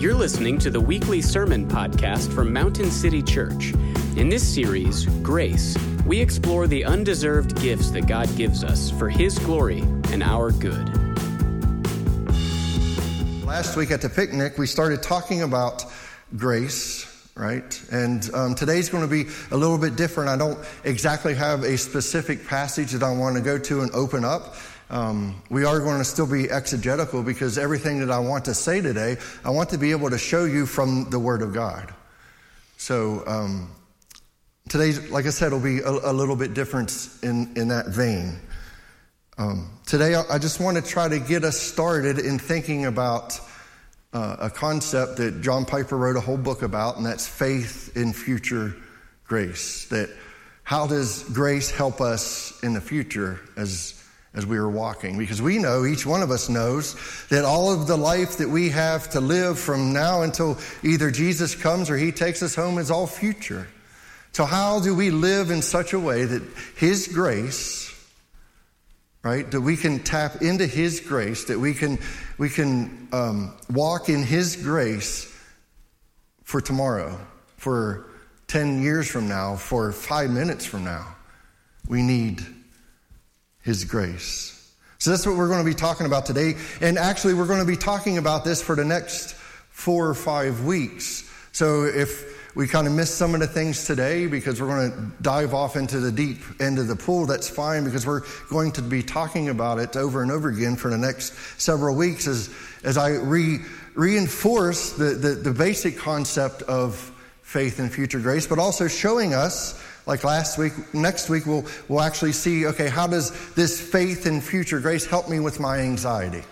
You're listening to the weekly sermon podcast from Mountain City Church. In this series, Grace, we explore the undeserved gifts that God gives us for His glory and our good. Last week at the picnic, we started talking about grace right? And um, today's going to be a little bit different. I don't exactly have a specific passage that I want to go to and open up. Um, we are going to still be exegetical because everything that I want to say today, I want to be able to show you from the Word of God. So um, today, like I said, will be a, a, little bit different in, in that vein. Um, today, I just want to try to get us started in thinking about uh, a concept that John Piper wrote a whole book about, and that's faith in future grace. That how does grace help us in the future as as we are walking. Because we know, each one of us knows, that all of the life that we have to live from now until either Jesus comes or he takes us home is all future. So, how do we live in such a way that his grace, right, that we can tap into his grace, that we can, we can um, walk in his grace for tomorrow, for 10 years from now, for five minutes from now? We need his grace. So that's what we're going to be talking about today. And actually, we're going to be talking about this for the next four or five weeks. So if we kind of miss some of the things today because we're going to dive off into the deep end of the pool, that's fine because we're going to be talking about it over and over again for the next several weeks as, as I re, reinforce the, the, the basic concept of faith and future grace, but also showing us like last week, next week we'll, we'll actually see, okay, how does this faith in future grace help me with my anxiety?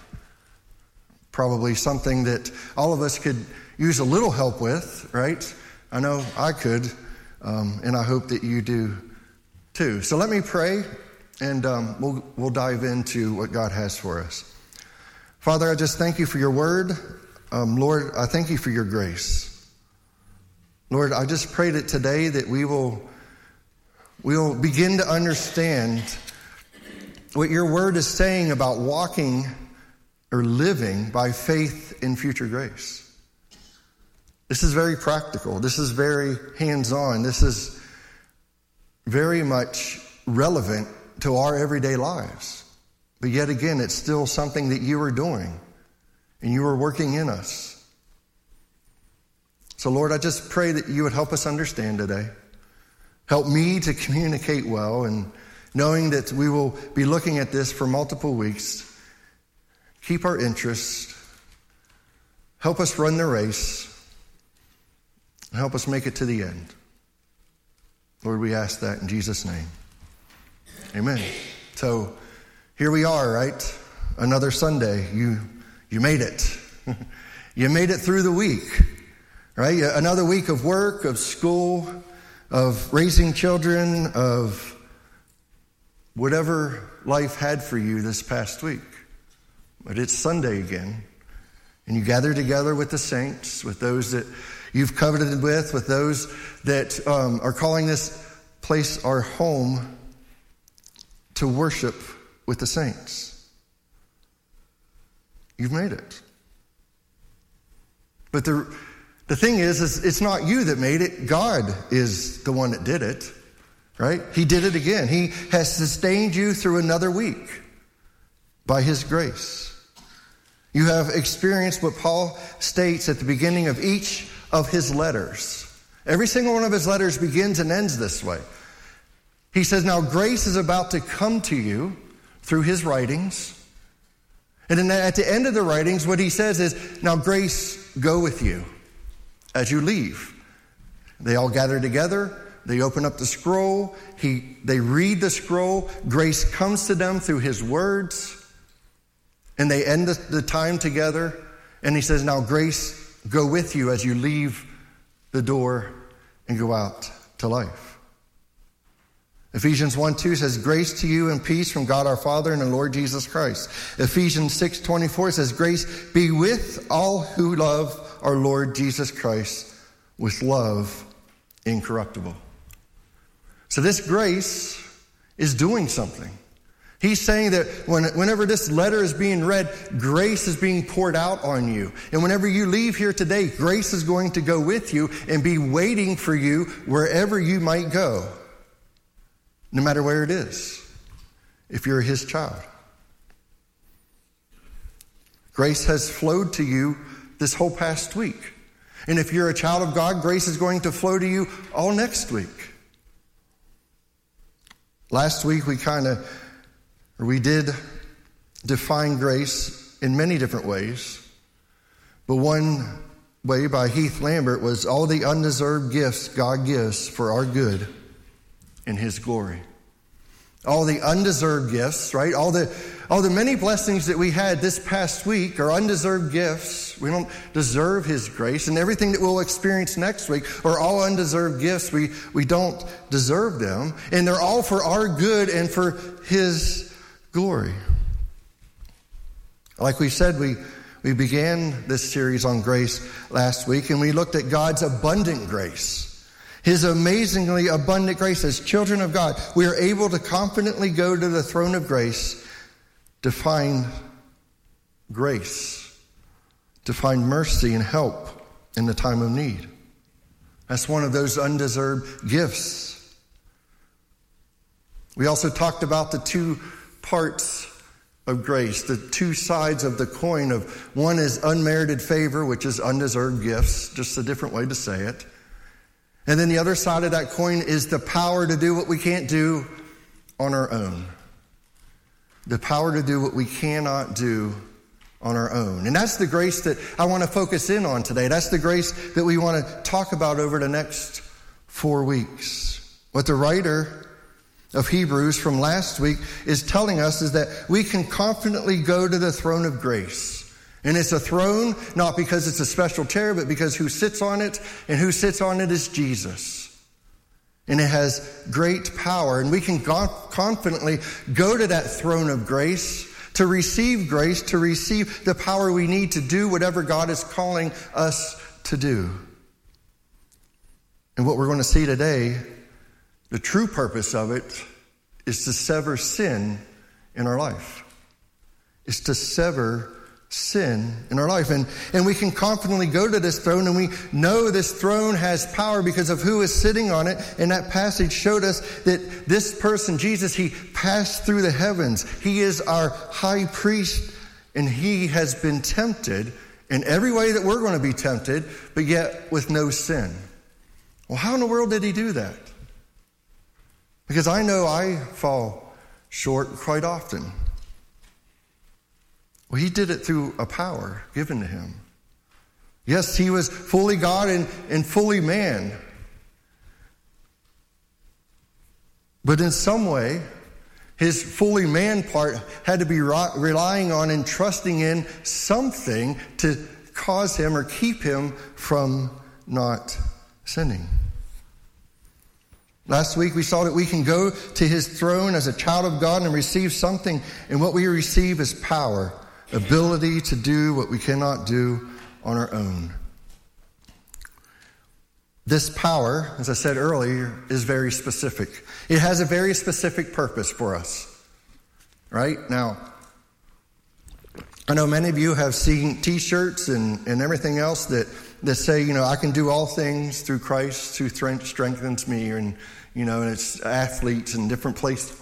Probably something that all of us could use a little help with, right? I know I could, um, and I hope that you do too. So let me pray, and um, we'll, we'll dive into what God has for us. Father, I just thank you for your word. Um, Lord, I thank you for your grace. Lord, I just pray that today that we will we'll begin to understand what your word is saying about walking or living by faith in future grace. This is very practical. This is very hands on. This is very much relevant to our everyday lives. But yet again, it's still something that you are doing and you are working in us. So, Lord, I just pray that you would help us understand today. Help me to communicate well and knowing that we will be looking at this for multiple weeks. Keep our interest. Help us run the race. and Help us make it to the end. Lord, we ask that in Jesus' name. Amen. So here we are, right? Another Sunday. You, you made it. you made it through the week, right? Another week of work, of school, of raising children, of whatever life had for you this past week. But it's Sunday again, and you gather together with the saints, with those that you've coveted with, with those that um, are calling this place our home to worship with the saints. You've made it. But the the thing is, is, it's not you that made it. God is the one that did it, right? He did it again. He has sustained you through another week by His grace. You have experienced what Paul states at the beginning of each of his letters. Every single one of his letters begins and ends this way. He says, Now grace is about to come to you through his writings. And then at the end of the writings, what he says is, Now grace go with you as you leave. They all gather together. They open up the scroll. He, they read the scroll. Grace comes to them through his words. And they end the, the time together. And he says, Now grace go with you as you leave the door and go out to life. Ephesians 1 2 says, Grace to you and peace from God our Father and the Lord Jesus Christ. Ephesians 6 24 says, Grace be with all who love our Lord Jesus Christ with love incorruptible. So this grace is doing something. He's saying that when, whenever this letter is being read, grace is being poured out on you. And whenever you leave here today, grace is going to go with you and be waiting for you wherever you might go, no matter where it is, if you're his child. Grace has flowed to you this whole past week. And if you're a child of God, grace is going to flow to you all next week. Last week, we kind of we did define grace in many different ways, but one way by Heath Lambert was all the undeserved gifts God gives for our good in His glory. All the undeserved gifts, right? All the, all the many blessings that we had this past week are undeserved gifts. We don't deserve His grace. And everything that we'll experience next week are all undeserved gifts. We, we don't deserve them. And they're all for our good and for His glory. Like we said, we, we began this series on grace last week and we looked at God's abundant grace. His amazingly abundant grace as children of God. We are able to confidently go to the throne of grace to find grace, to find mercy and help in the time of need. That's one of those undeserved gifts. We also talked about the two parts of grace, the two sides of the coin of one is unmerited favor, which is undeserved gifts, just a different way to say it. And then the other side of that coin is the power to do what we can't do on our own. The power to do what we cannot do on our own. And that's the grace that I want to focus in on today. That's the grace that we want to talk about over the next four weeks. What the writer of Hebrews from last week is telling us is that we can confidently go to the throne of grace. And it's a throne not because it's a special chair, but because who sits on it and who sits on it is Jesus. And it has great power. And we can confidently go to that throne of grace to receive grace, to receive the power we need to do whatever God is calling us to do. And what we're going to see today the true purpose of it is to sever sin in our life. Is to sever sin in our life. And, and we can confidently go to this throne and we know this throne has power because of who is sitting on it. And that passage showed us that this person, Jesus, he passed through the heavens. He is our high priest and he has been tempted in every way that we're going to be tempted, but yet with no sin. Well, how in the world did he do that? Because I know I fall short quite often. Well, he did it through a power given to him. Yes, he was fully God and, and fully man. But in some way, his fully man part had to be relying on and trusting in something to cause him or keep him from not sinning. Last week we saw that we can go to his throne as a child of God and receive something, and what we receive is power, ability to do what we cannot do on our own. This power, as I said earlier, is very specific. It has a very specific purpose for us. Right? Now, I know many of you have seen t shirts and, and everything else that, that say, you know, I can do all things through Christ who strengthens me, and you know, and it's athletes and different place,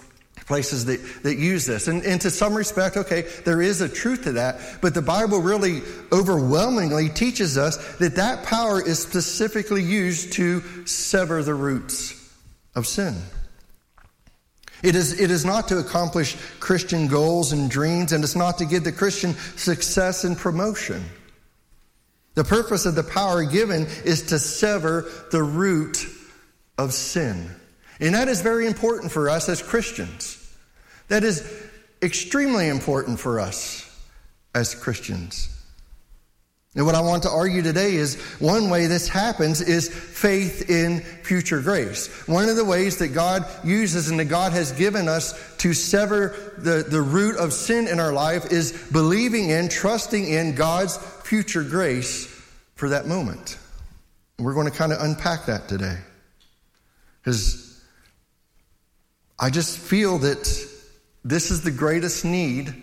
places that, that use this. And, and to some respect, okay, there is a truth to that, but the Bible really overwhelmingly teaches us that that power is specifically used to sever the roots of sin. It is, it is not to accomplish Christian goals and dreams, and it's not to give the Christian success and promotion. The purpose of the power given is to sever the root of sin. And that is very important for us as Christians. That is extremely important for us as Christians. And what I want to argue today is one way this happens is faith in future grace. One of the ways that God uses and that God has given us to sever the, the root of sin in our life is believing in, trusting in God's future grace for that moment. We're going to kind of unpack that today. Because I just feel that this is the greatest need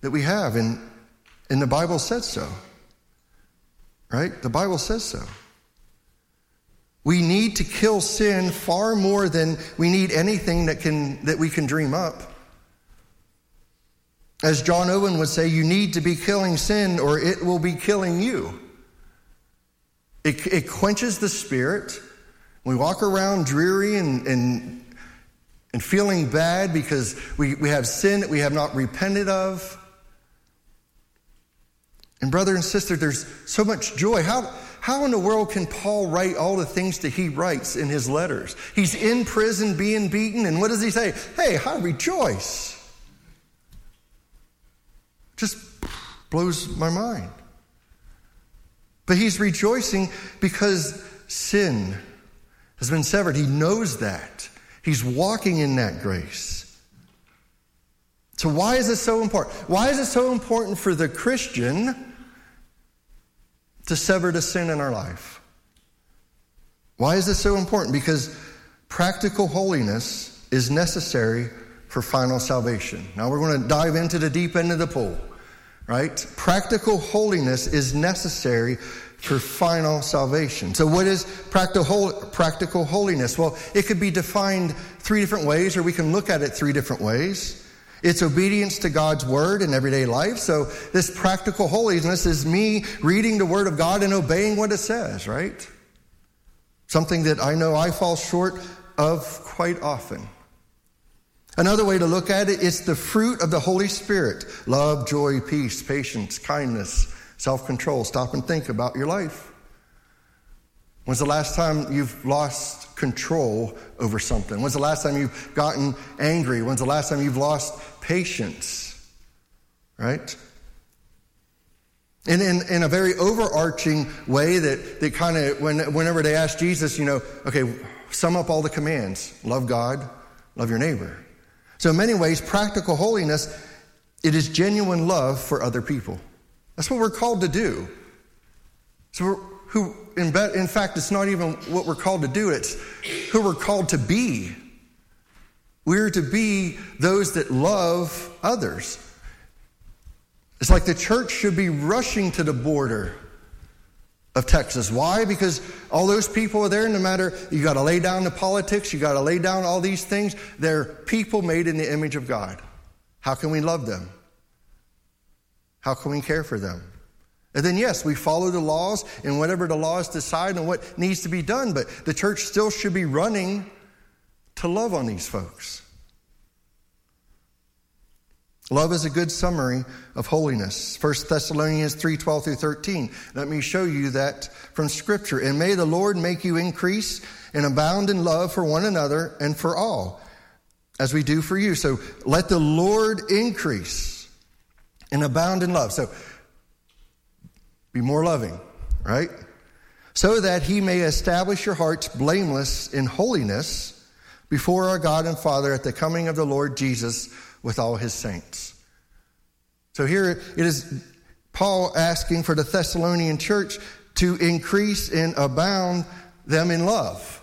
that we have, and, and the Bible says so. Right? The Bible says so. We need to kill sin far more than we need anything that, can, that we can dream up. As John Owen would say, you need to be killing sin or it will be killing you. It, it quenches the spirit. We walk around dreary and, and, and feeling bad because we, we have sin that we have not repented of. And, brother and sister, there's so much joy. How, how in the world can Paul write all the things that he writes in his letters? He's in prison being beaten, and what does he say? Hey, I rejoice. Just blows my mind. But he's rejoicing because sin has been severed. He knows that. He's walking in that grace. So, why is this so important? Why is it so important for the Christian to sever the sin in our life? Why is this so important? Because practical holiness is necessary for final salvation. Now we're going to dive into the deep end of the pool, right? Practical holiness is necessary for final salvation. So, what is practical, holiness? Well, it could be defined three different ways, or we can look at it three different ways. It's obedience to God's word in everyday life. So, this practical holiness is me reading the word of God and obeying what it says, right? Something that I know I fall short of quite often. Another way to look at it is the fruit of the Holy Spirit love, joy, peace, patience, kindness, self control. Stop and think about your life. When's the last time you've lost control over something? When's the last time you've gotten angry? When's the last time you've lost patience? Right? And in, in a very overarching way that, that kind of, when, whenever they ask Jesus, you know, okay, sum up all the commands love God, love your neighbor. So, in many ways, practical holiness, it is genuine love for other people. That's what we're called to do. So, who, in, in fact, it's not even what we're called to do, it's who we're called to be. We're to be those that love others. It's like the church should be rushing to the border of Texas. Why? Because all those people are there, no matter, you got to lay down the politics, you got to lay down all these things. They're people made in the image of God. How can we love them? How can we care for them? And then, yes, we follow the laws and whatever the laws decide and what needs to be done, but the church still should be running to love on these folks. Love is a good summary of holiness. 1 Thessalonians 3 12 through 13. Let me show you that from Scripture. And may the Lord make you increase and abound in love for one another and for all, as we do for you. So let the Lord increase and abound in love. So be more loving, right? So that he may establish your hearts blameless in holiness before our God and Father at the coming of the Lord Jesus with all his saints. So here it is Paul asking for the Thessalonian church to increase and abound them in love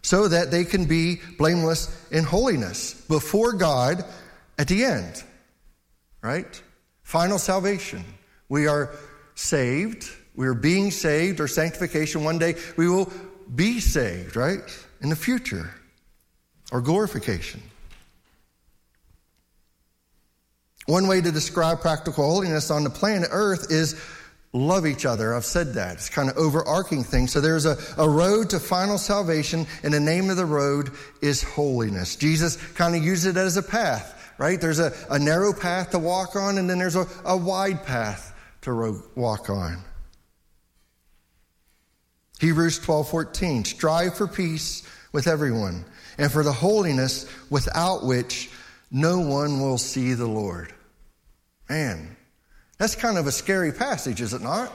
so that they can be blameless in holiness before God at the end. Right? Final salvation. We are saved. We are being saved or sanctification. One day we will be saved, right? In the future or glorification. One way to describe practical holiness on the planet Earth is love each other. I've said that. It's kind of overarching thing. So there's a, a road to final salvation, and the name of the road is holiness. Jesus kind of used it as a path, right? There's a, a narrow path to walk on, and then there's a, a wide path to ro- walk on. Hebrews 12 14. Strive for peace with everyone, and for the holiness without which no one will see the Lord. Man, that's kind of a scary passage, is it not?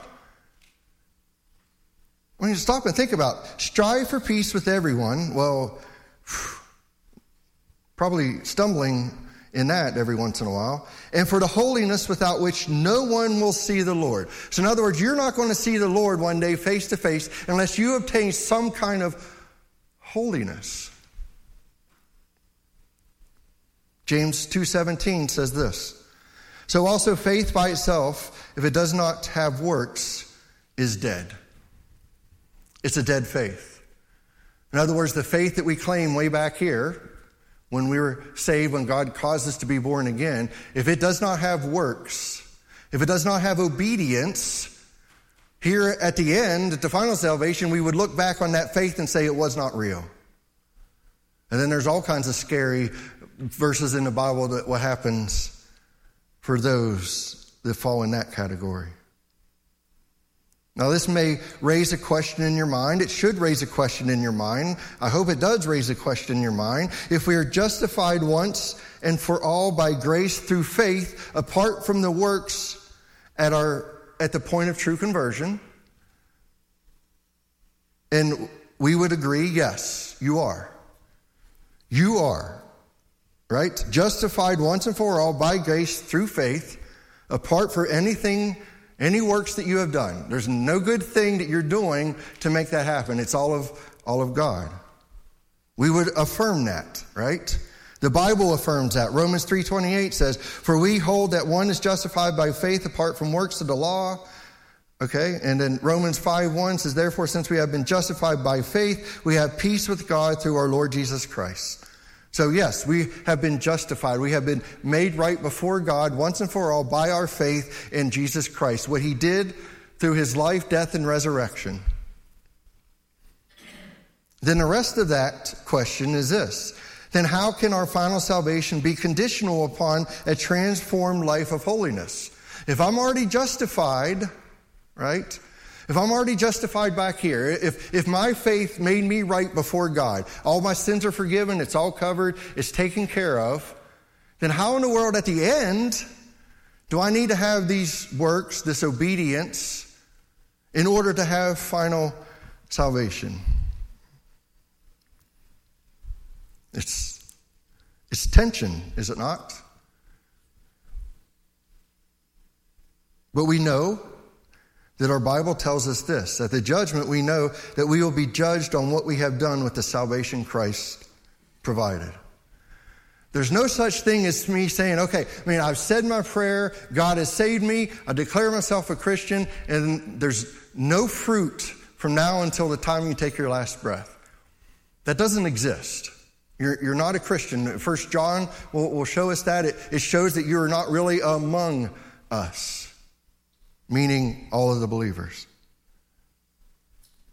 When you stop and think about strive for peace with everyone, well, probably stumbling in that every once in a while, and for the holiness without which no one will see the Lord. So, in other words, you're not going to see the Lord one day face to face unless you obtain some kind of holiness. James 2:17 says this. So also faith by itself, if it does not have works, is dead. It's a dead faith. In other words, the faith that we claim way back here, when we were saved, when God caused us to be born again, if it does not have works, if it does not have obedience, here at the end, at the final salvation, we would look back on that faith and say it was not real. And then there's all kinds of scary verses in the Bible that what happens for those that fall in that category. Now, this may raise a question in your mind. It should raise a question in your mind. I hope it does raise a question in your mind. If we are justified once and for all by grace through faith, apart from the works at, our, at the point of true conversion, and we would agree, yes, you are. You are right? Justified once and for all by grace through faith, apart for anything, any works that you have done. There's no good thing that you're doing to make that happen. It's all of, all of God. We would affirm that, right? The Bible affirms that. Romans 3:28 says, "For we hold that one is justified by faith apart from works of the law." Okay? And then Romans 5:1 says, "Therefore since we have been justified by faith, we have peace with God through our Lord Jesus Christ." So, yes, we have been justified. We have been made right before God once and for all by our faith in Jesus Christ, what he did through his life, death, and resurrection. Then the rest of that question is this then how can our final salvation be conditional upon a transformed life of holiness? If I'm already justified, right? If I'm already justified back here, if, if my faith made me right before God, all my sins are forgiven, it's all covered, it's taken care of, then how in the world at the end do I need to have these works, this obedience, in order to have final salvation? It's, it's tension, is it not? But we know that our Bible tells us this that the judgment we know that we will be judged on what we have done with the salvation Christ provided. There's no such thing as me saying, okay, I mean, I've said my prayer, God has saved me, I declare myself a Christian, and there's no fruit from now until the time you take your last breath. That doesn't exist. You're, you're not a Christian. First John will, will show us that. It, it shows that you are not really among us meaning all of the believers.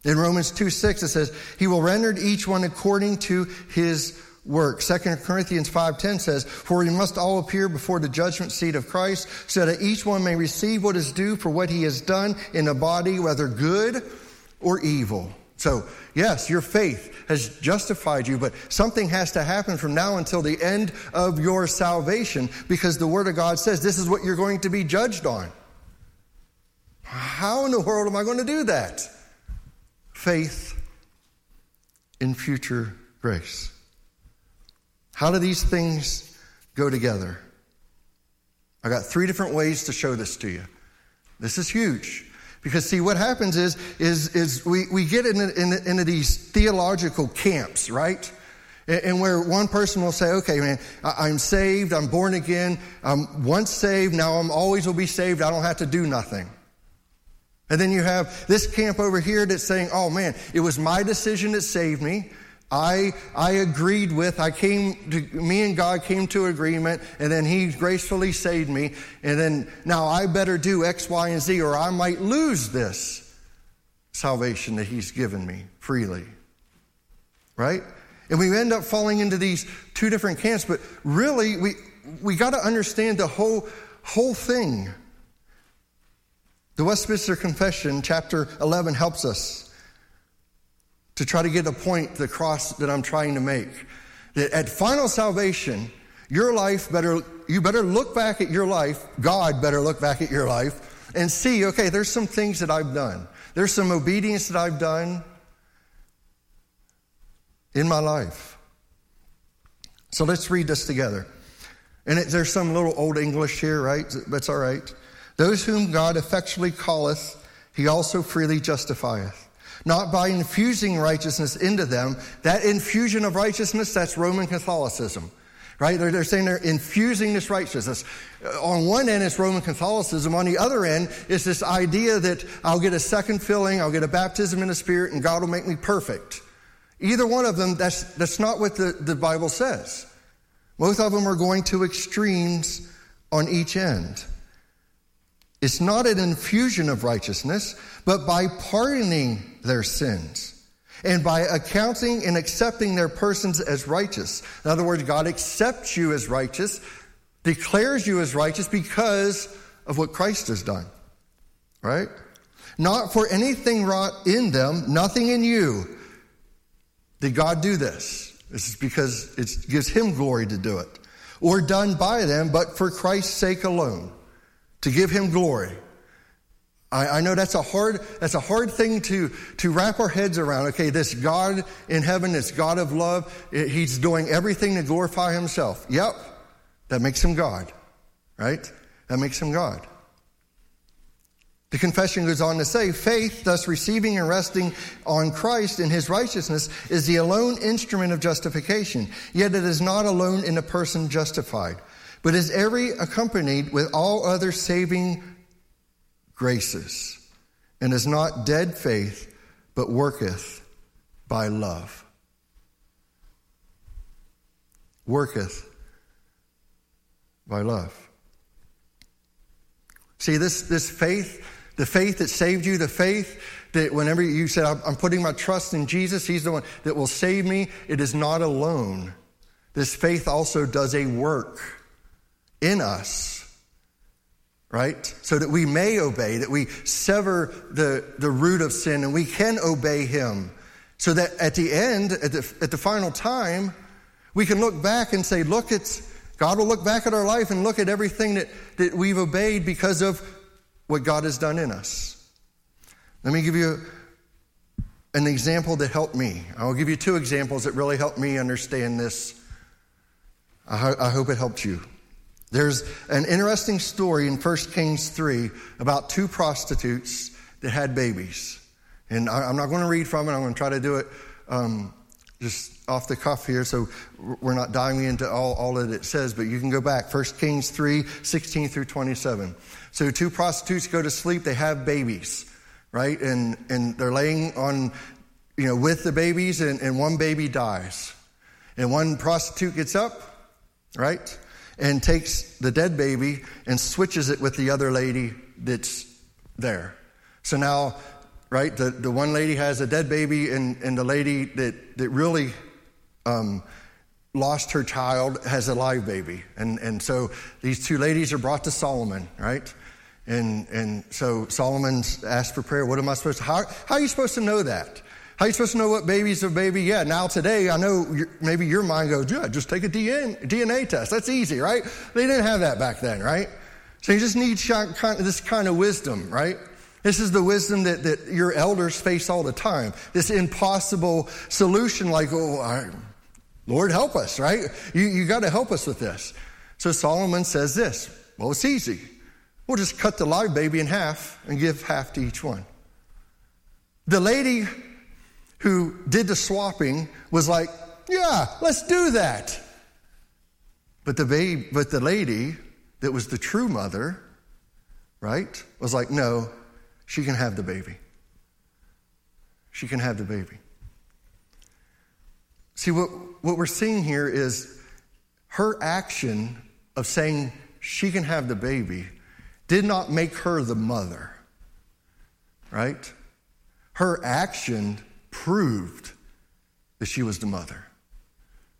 In Romans 2 6, it says, He will render each one according to his work. 2 Corinthians 5.10 says, For we must all appear before the judgment seat of Christ, so that each one may receive what is due for what he has done in the body, whether good or evil. So, yes, your faith has justified you, but something has to happen from now until the end of your salvation, because the Word of God says this is what you're going to be judged on. How in the world am I going to do that? Faith in future grace. How do these things go together? I got three different ways to show this to you. This is huge. Because see, what happens is, is, is we, we get into, into, into these theological camps, right? And where one person will say, okay, man, I'm saved, I'm born again, I'm once saved, now I'm always will be saved, I don't have to do nothing. And then you have this camp over here that's saying, oh man, it was my decision that saved me. I, I agreed with, I came to, me and God came to agreement, and then He gracefully saved me. And then now I better do X, Y, and Z, or I might lose this salvation that He's given me freely. Right? And we end up falling into these two different camps, but really, we, we got to understand the whole, whole thing. The Westminster Confession, chapter 11, helps us to try to get the point, the cross that I'm trying to make. That at final salvation, your life better, you better look back at your life, God better look back at your life and see, okay, there's some things that I've done. There's some obedience that I've done in my life. So let's read this together. And it, there's some little old English here, right? That's all right. Those whom God effectually calleth, he also freely justifieth. Not by infusing righteousness into them. That infusion of righteousness, that's Roman Catholicism. right? They're, they're saying they're infusing this righteousness. Uh, on one end, it's Roman Catholicism. On the other end, it's this idea that I'll get a second filling, I'll get a baptism in the Spirit, and God will make me perfect. Either one of them, that's, that's not what the, the Bible says. Both of them are going to extremes on each end. It's not an infusion of righteousness, but by pardoning their sins and by accounting and accepting their persons as righteous. In other words, God accepts you as righteous, declares you as righteous because of what Christ has done. Right? Not for anything wrought in them, nothing in you. Did God do this? This is because it gives Him glory to do it. Or done by them, but for Christ's sake alone, to give Him glory. I, I, know that's a hard that's a hard thing to to wrap our heads around. Okay, this God in heaven, this God of love, He's doing everything to glorify Himself. Yep, that makes Him God, right? That makes Him God. The confession goes on to say, faith, thus receiving and resting on Christ in his righteousness, is the alone instrument of justification. Yet it is not alone in a person justified, but is every accompanied with all other saving graces, and is not dead faith, but worketh by love. Worketh by love. See, this, this faith, the faith that saved you, the faith that whenever you said, I'm putting my trust in Jesus, He's the one that will save me, it is not alone. This faith also does a work in us right? So that we may obey, that we sever the, the root of sin and we can obey Him. So that at the end, at the, at the final time, we can look back and say, look, it's, God will look back at our life and look at everything that, that we've obeyed because of what God has done in us. Let me give you an example that helped me. I'll give you two examples that really helped me understand this. I, ho- I hope it helped you. There's an interesting story in 1 Kings 3 about two prostitutes that had babies. And I, am not going to read from it, I'm going to try to do it um, just off the cuff here, so we're not diving into all, all that it says, but you can go back. 1 Kings 3 16 through 27. So two prostitutes go to sleep, they have babies, right? And, and they're laying on, you know, with the babies, and, and one baby dies. And one prostitute gets up, right? And takes the dead baby and switches it with the other lady that's there. So now, right, the, the one lady has a dead baby, and, and the lady that, that really um, lost her child has a live baby. And, and so these two ladies are brought to Solomon, right? And, and so Solomon's asked for prayer. What am I supposed to, how, how are you supposed to know that? How you supposed to know what baby's a baby? Yeah, now today, I know maybe your mind goes, yeah, just take a DNA, test. That's easy, right? They didn't have that back then, right? So you just need this kind of wisdom, right? This is the wisdom that, that your elders face all the time. This impossible solution, like, oh, Lord, help us, right? You, you got to help us with this. So Solomon says this well, it's easy. We'll just cut the live baby in half and give half to each one. The lady who did the swapping was like, yeah, let's do that. But the babe, but the lady that was the true mother, right, was like, no, she can have the baby. She can have the baby. See, what, what we're seeing here is her action of saying she can have the baby did not make her the mother, right? Her action proved that she was the mother.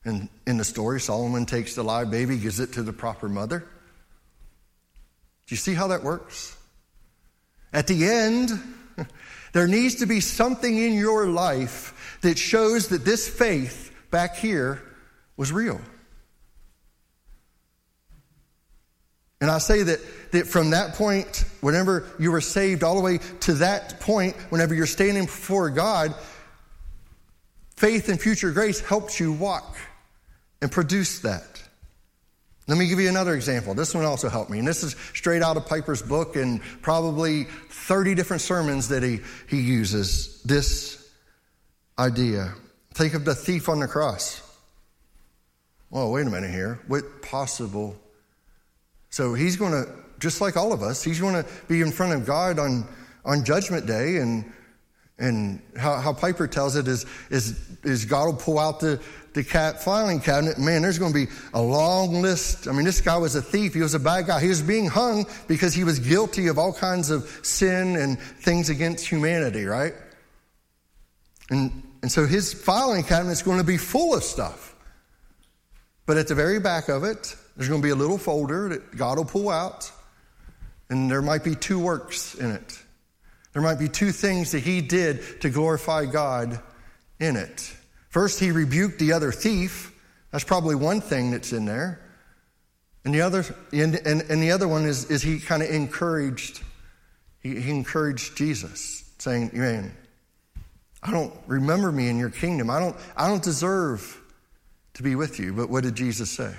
And in the story, Solomon takes the live baby, gives it to the proper mother. Do you see how that works? At the end, there needs to be something in your life that shows that this faith back here was real. And I say that, that from that point, whenever you were saved, all the way to that point, whenever you're standing before God, Faith and future grace helps you walk and produce that. Let me give you another example. This one also helped me. And this is straight out of Piper's book and probably 30 different sermons that he, he uses this idea. Think of the thief on the cross. well, wait a minute here. What possible? So he's going to, just like all of us, he's going to be in front of God on, on Judgment Day. And, and how, how Piper tells it is, is, is God will pull out the, the cat filing cabinet. Man, there's going to be a long list. I mean, this guy was a thief. He was a bad guy. He was being hung because he was guilty of all kinds of sin and things against humanity, right? And, and so his filing cabinet is going to be full of stuff. But at the very back of it, there's going to be a little folder that God will pull out, and there might be two works in it. There might be two things that he did to glorify God in it. First, he rebuked the other thief. That's probably one thing that's in there. And the other, and, and, and the other one is, is he kind of encouraged, he, he encouraged Jesus, saying, Man, I don't remember me in your kingdom. I don't, I don't deserve to be with you. But what did Jesus say?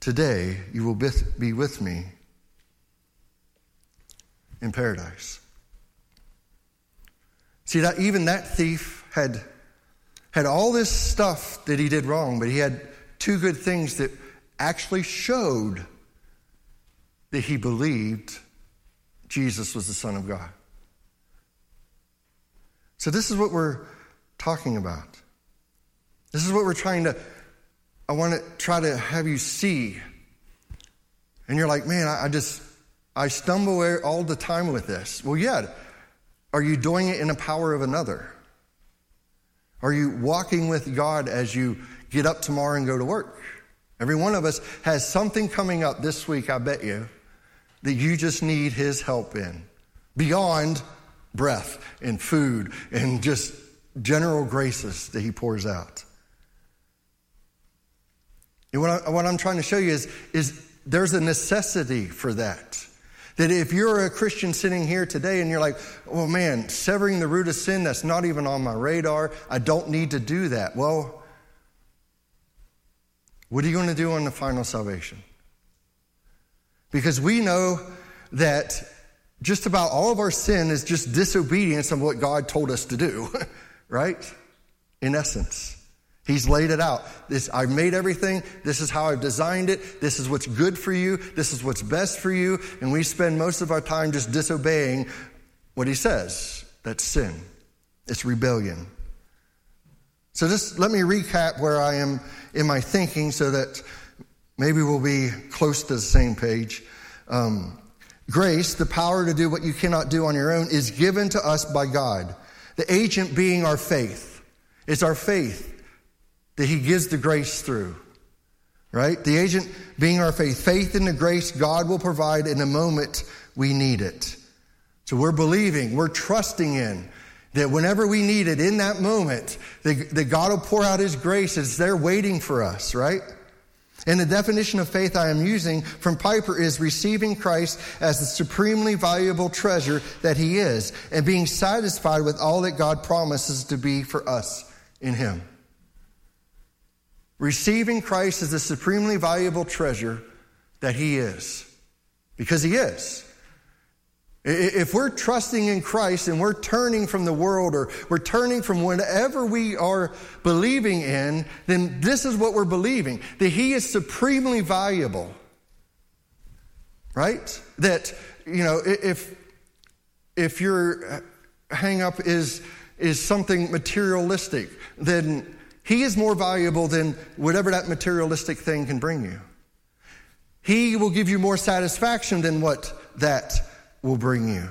Today you will be with me in paradise. See that even that thief had had all this stuff that he did wrong, but he had two good things that actually showed that he believed Jesus was the Son of God. So this is what we're talking about. This is what we're trying to, I want to try to have you see. And you're like, man, I, I just, I stumble all the time with this. Well, yeah. Are you doing it in the power of another? Are you walking with God as you get up tomorrow and go to work? Every one of us has something coming up this week, I bet you, that you just need His help in. Beyond breath and food and just general graces that He pours out. And what, I, what I'm trying to show you is, is there's a necessity for that. That if you're a Christian sitting here today and you're like, oh man, severing the root of sin, that's not even on my radar. I don't need to do that. Well, what are you going to do on the final salvation? Because we know that just about all of our sin is just disobedience of what God told us to do, right? In essence. He's laid it out. This, I've made everything. This is how I've designed it. This is what's good for you. This is what's best for you. And we spend most of our time just disobeying what he says. That's sin. It's rebellion. So just let me recap where I am in my thinking so that maybe we'll be close to the same page. Um, grace, the power to do what you cannot do on your own, is given to us by God. The agent being our faith. It's our faith that He gives the grace through. Right? The agent being our faith. Faith in the grace God will provide in the moment we need it. So we're believing, we're trusting in that whenever we need it in that moment, that, that God will pour out His grace. It's there waiting for us, right? And the definition of faith I am using from Piper is receiving Christ as the supremely valuable treasure that He is and being satisfied with all that God promises to be for us in Him. Receiving Christ as the supremely valuable treasure that He is. Because He is. If we're trusting in Christ and we're turning from the world or we're turning from whatever we are believing in, then this is what we're believing that He is supremely valuable. Right? That, you know, if, if your hang up is, is something materialistic, then he is more valuable than whatever that materialistic thing can bring you. He will give you more satisfaction than what that will bring you.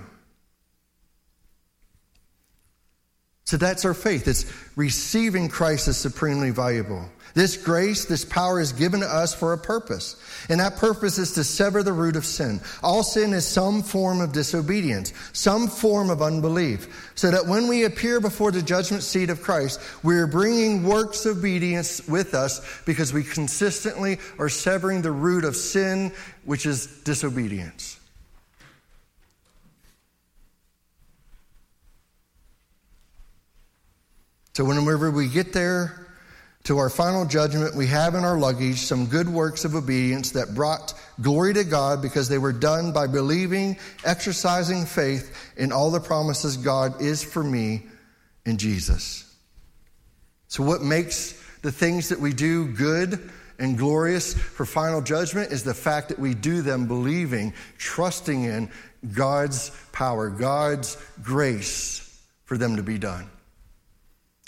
So that's our faith. It's receiving Christ as supremely valuable. This grace, this power is given to us for a purpose. And that purpose is to sever the root of sin. All sin is some form of disobedience, some form of unbelief. So that when we appear before the judgment seat of Christ, we're bringing works of obedience with us because we consistently are severing the root of sin, which is disobedience. So whenever we get there, to our final judgment, we have in our luggage some good works of obedience that brought glory to God because they were done by believing, exercising faith in all the promises God is for me in Jesus. So, what makes the things that we do good and glorious for final judgment is the fact that we do them believing, trusting in God's power, God's grace for them to be done.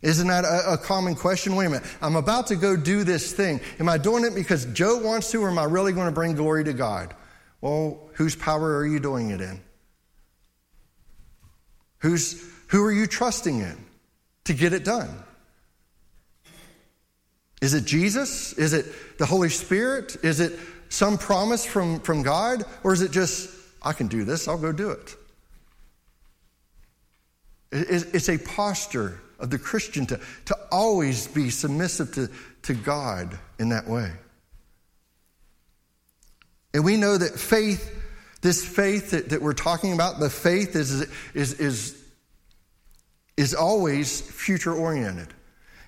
Isn't that a, a, common question? Wait a minute. I'm about to go do this thing. Am I doing it because Joe wants to, or am I really going to bring glory to God? Well, whose power are you doing it in? Who's, who are you trusting in to get it done? Is it Jesus? Is it the Holy Spirit? Is it some promise from, from God? Or is it just, I can do this, I'll go do it? It's a posture of the Christian to, to always be submissive to, to God in that way. And we know that faith, this faith that, that we're talking about, the faith is, is, is, is always future oriented.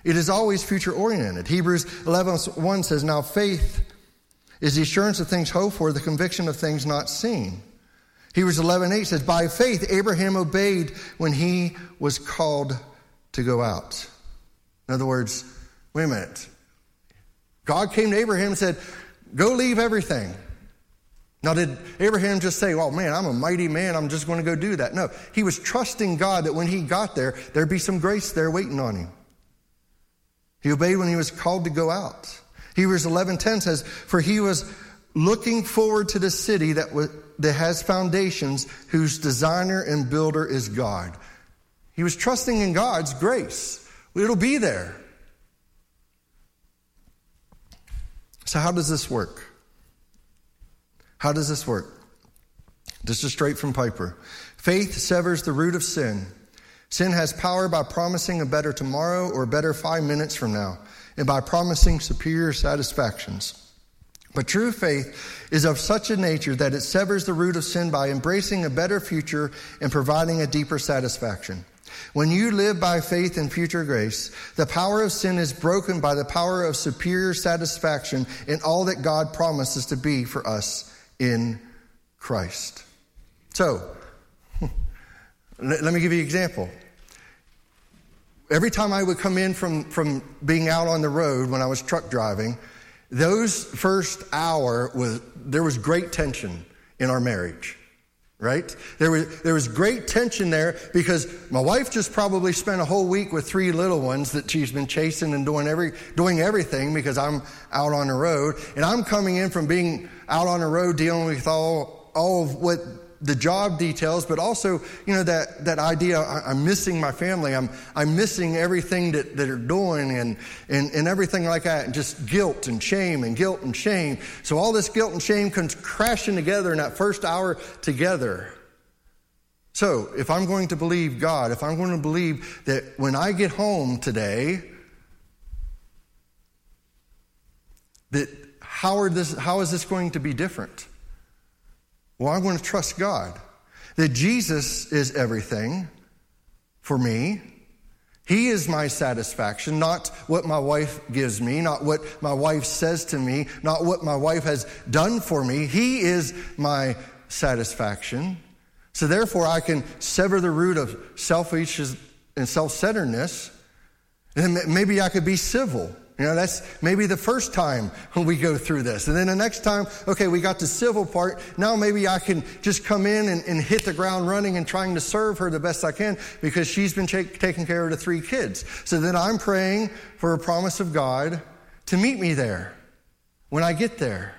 It is always future oriented. Hebrews 11 1 says, Now faith is the assurance of things hoped for, the conviction of things not seen. Hebrews 11 8 says, By faith, Abraham obeyed when he was called to go out. In other words, wait a minute. God came to Abraham and said, Go leave everything. Now, did Abraham just say, Oh man, I'm a mighty man, I'm just going to go do that? No, he was trusting God that when he got there, there'd be some grace there waiting on him. He obeyed when he was called to go out. Hebrews 11:10 says, "For he was looking forward to the city that, was, that has foundations, whose designer and builder is God." He was trusting in God's grace. It'll be there. So, how does this work? How does this work? This is straight from Piper. Faith severs the root of sin. Sin has power by promising a better tomorrow or better five minutes from now, and by promising superior satisfactions. But true faith is of such a nature that it severs the root of sin by embracing a better future and providing a deeper satisfaction. When you live by faith in future grace, the power of sin is broken by the power of superior satisfaction in all that God promises to be for us in Christ. So, let me give you an example. Every time I would come in from, from being out on the road when I was truck driving, those first hour was there was great tension in our marriage right? There was, there was great tension there because my wife just probably spent a whole week with three little ones that she's been chasing and doing every, doing everything because I'm out on the road. And I'm coming in from being out on the road dealing with all, all of what the job details, but also, you know, that, that idea, I, am missing my family. I'm, I'm missing everything that, that are doing and, and, and everything like that. And just guilt and shame and guilt and shame. So all this guilt and shame comes crashing together in that first hour together. So if I'm going to believe God, if I'm going to believe that when I get home today, that how, are this, how is this going to be different? Well, I'm going to trust God that Jesus is everything for me. He is my satisfaction, not what my wife gives me, not what my wife says to me, not what my wife has done for me. He is my satisfaction. So therefore, I can sever the root of selfishness and self centeredness, and maybe I could be civil. You know, that's maybe the first time when we go through this. And then the next time, okay, we got the civil part. Now maybe I can just come in and, and hit the ground running and trying to serve her the best I can because she's been take, taking care of the three kids. So then I'm praying for a promise of God to meet me there when I get there.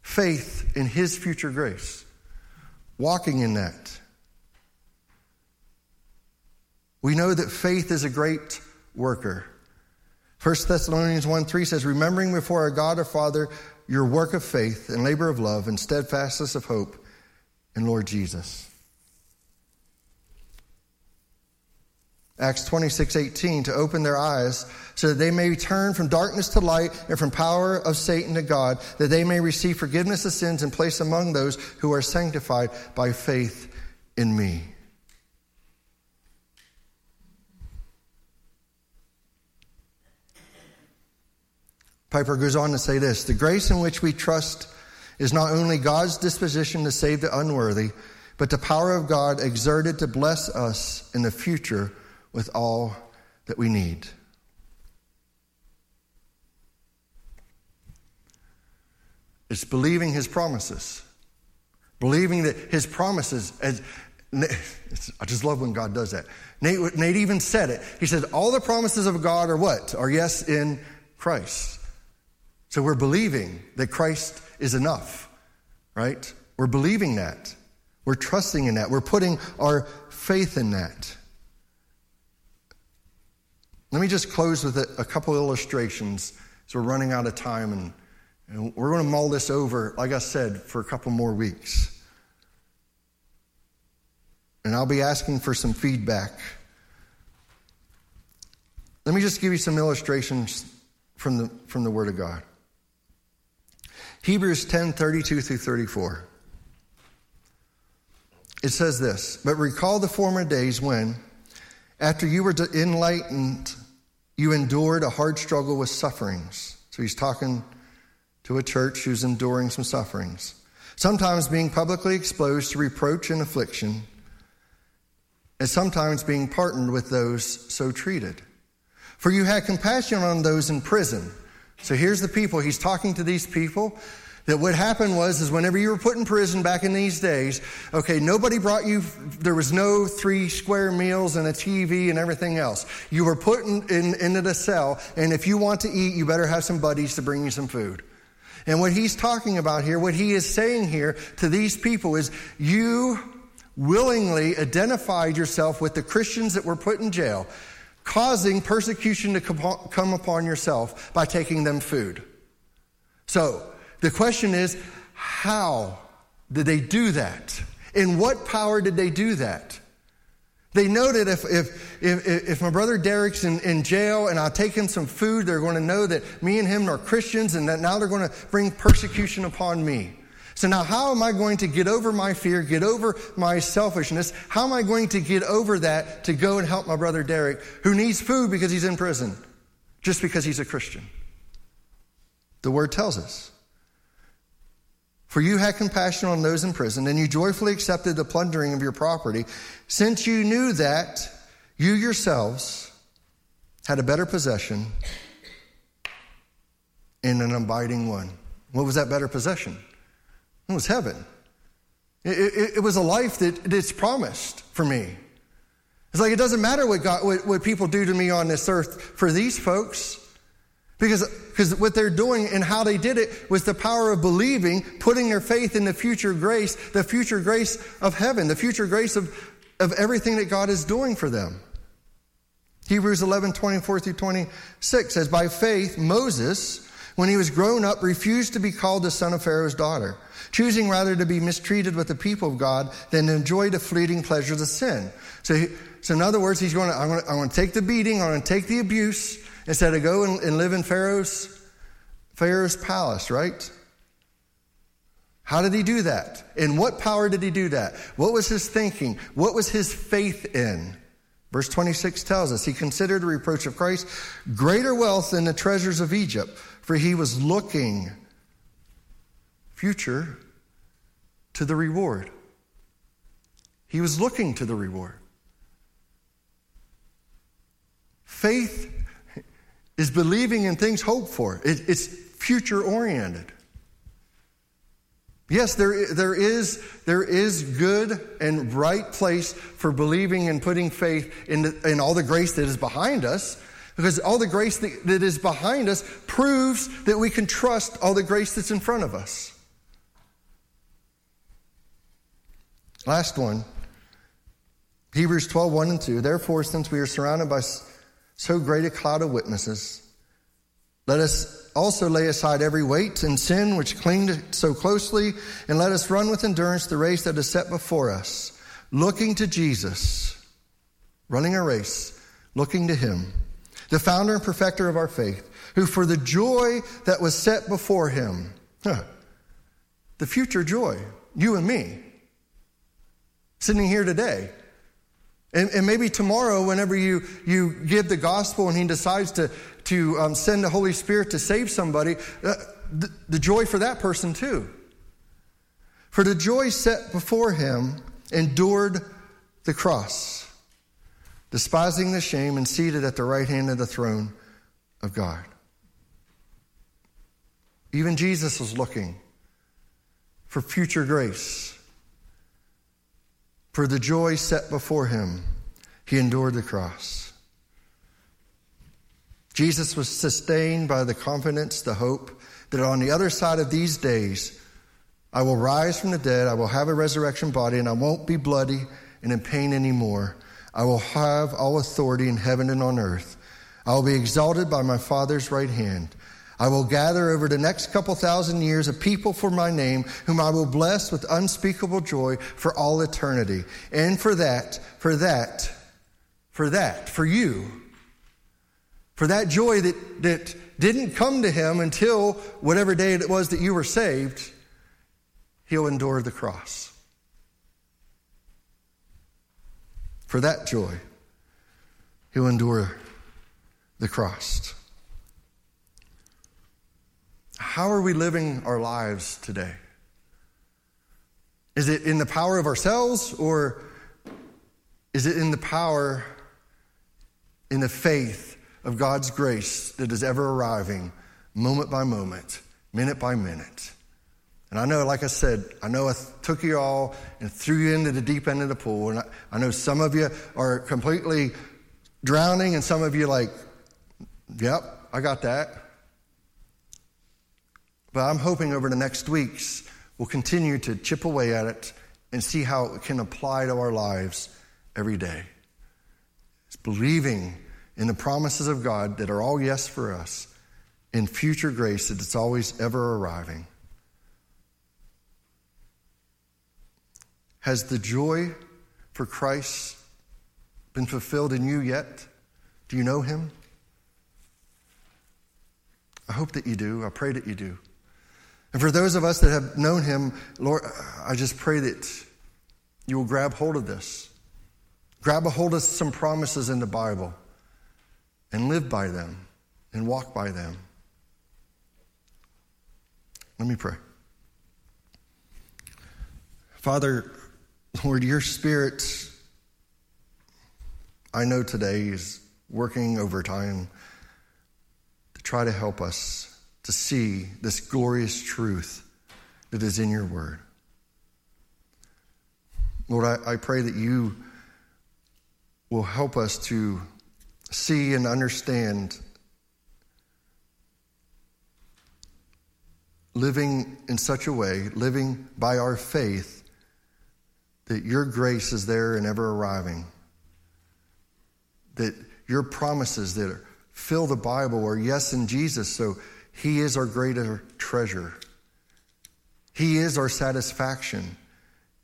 Faith in His future grace, walking in that. We know that faith is a great worker. 1 Thessalonians 1 3 says, Remembering before our God our Father your work of faith and labor of love and steadfastness of hope in Lord Jesus. Acts 26, 18, to open their eyes so that they may turn from darkness to light and from power of Satan to God, that they may receive forgiveness of sins and place among those who are sanctified by faith in me. Piper goes on to say this The grace in which we trust is not only God's disposition to save the unworthy, but the power of God exerted to bless us in the future with all that we need. It's believing his promises. Believing that his promises, as, I just love when God does that. Nate, Nate even said it. He said, All the promises of God are what? Are yes in Christ. So we're believing that Christ is enough, right? We're believing that. We're trusting in that. We're putting our faith in that. Let me just close with a, a couple illustrations so we're running out of time and, and we're going to mull this over, like I said, for a couple more weeks. And I'll be asking for some feedback. Let me just give you some illustrations from the, from the Word of God. Hebrews 10 32 through 34. It says this But recall the former days when, after you were enlightened, you endured a hard struggle with sufferings. So he's talking to a church who's enduring some sufferings. Sometimes being publicly exposed to reproach and affliction, and sometimes being partnered with those so treated. For you had compassion on those in prison. So here's the people. He's talking to these people that what happened was is whenever you were put in prison back in these days okay nobody brought you there was no three square meals and a tv and everything else. You were put in, in, into the cell and if you want to eat you better have some buddies to bring you some food. And what he's talking about here what he is saying here to these people is you willingly identified yourself with the christians that were put in jail causing persecution to come upon yourself by taking them food so the question is, how did they do that? In what power did they do that? They know that if, if, if, if my brother Derek's in, in jail and I take him some food, they're going to know that me and him are Christians and that now they're going to bring persecution upon me. So now, how am I going to get over my fear, get over my selfishness? How am I going to get over that to go and help my brother Derek, who needs food because he's in prison, just because he's a Christian? The word tells us. For you had compassion on those in prison, and you joyfully accepted the plundering of your property, since you knew that you yourselves had a better possession in an abiding one. What was that better possession? It was heaven. It, it, it was a life that it's promised for me. It's like it doesn't matter what, God, what, what people do to me on this earth for these folks. Because, because what they're doing and how they did it was the power of believing, putting their faith in the future grace, the future grace of heaven, the future grace of, of everything that God is doing for them. Hebrews 11, 24 through 26 says, By faith, Moses, when he was grown up, refused to be called the son of Pharaoh's daughter, choosing rather to be mistreated with the people of God than to enjoy the fleeting pleasures of sin. So, so in other words, he's going to, I'm going to, I'm going to take the beating, I'm going to take the abuse, instead of go and, and live in Pharaoh's Pharaoh's palace, right? How did he do that? In what power did he do that? What was his thinking? What was his faith in? Verse 26 tells us he considered the reproach of Christ greater wealth than the treasures of Egypt, for he was looking future to the reward. He was looking to the reward. Faith is believing in things hoped for. It, it's future oriented. Yes, there, there, is, there is good and right place for believing and putting faith in, the, in all the grace that is behind us, because all the grace that, is behind us proves that we can trust all the grace that's in front of us. Last one Hebrews 12, 1 and 2. Therefore, since we are surrounded by so great a cloud of witnesses. Let us also lay aside every weight and sin which cling so closely, and let us run with endurance the race that is set before us, looking to Jesus, running a race, looking to Him, the founder and perfecter of our faith, who for the joy that was set before Him, huh, the future joy, you and me, sitting here today, and, and, maybe tomorrow, whenever you, you give the gospel and he decides to, to um, send the Holy Spirit to save somebody, uh, the, the joy for that person too. For the joy set before him endured the cross, despising the shame, and seated at the right hand of the throne of God. Even Jesus was looking for future grace. For the joy set before him, he endured the cross. Jesus was sustained by the confidence, the hope that on the other side of these days, I will rise from the dead, I will have a resurrection body, and I won't be bloody and in pain anymore. I will have all authority in heaven and on earth. I will be exalted by my Father's right hand. I will gather over the next couple thousand years a people for my name, whom I will bless with unspeakable joy for all eternity. And for that, for that, for that, for you, for that joy that, that didn't come to him until whatever day it was that you were saved, he'll endure the cross. For that joy, he'll endure the cross. How are we living our lives today? Is it in the power of ourselves or is it in the power, in the faith of God's grace that is ever arriving moment by moment, minute by minute? And I know, like I said, I know I took you all and threw you into the deep end of the pool. And I, I know some of you are completely drowning, and some of you like, yep, I got that. But I'm hoping over the next weeks, we'll continue to chip away at it and see how it can apply to our lives every day. It's believing in the promises of God that are all yes for us, in future grace that it's always ever arriving. Has the joy for Christ been fulfilled in you yet? Do you know him? I hope that you do. I pray that you do. And for those of us that have known him, Lord, I just pray that you will grab hold of this. Grab a hold of some promises in the Bible and live by them and walk by them. Let me pray. Father, Lord, your spirit, I know today, is working overtime to try to help us to see this glorious truth that is in your word. Lord, I, I pray that you will help us to see and understand living in such a way, living by our faith, that your grace is there and ever arriving. That your promises that fill the Bible are yes in Jesus, so He is our greater treasure. He is our satisfaction.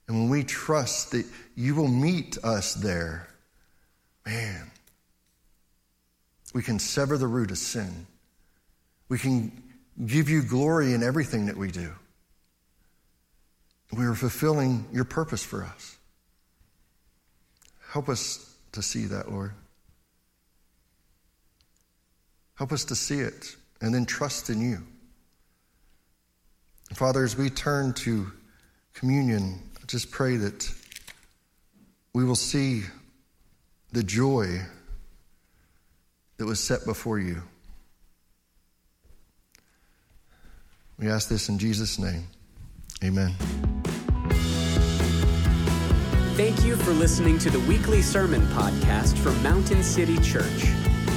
And when we trust that you will meet us there, man, we can sever the root of sin. We can give you glory in everything that we do. We are fulfilling your purpose for us. Help us to see that, Lord. Help us to see it and then trust in you. Father, as we turn to communion, I just pray that we will see the joy that was set before you. We ask this in Jesus' name. Amen. Thank you for listening to the weekly sermon podcast from Mountain City Church.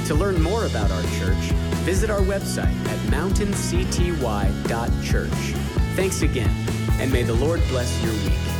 To learn more about our church, visit our website at mountaincty.church. Thanks again, and may the Lord bless your week.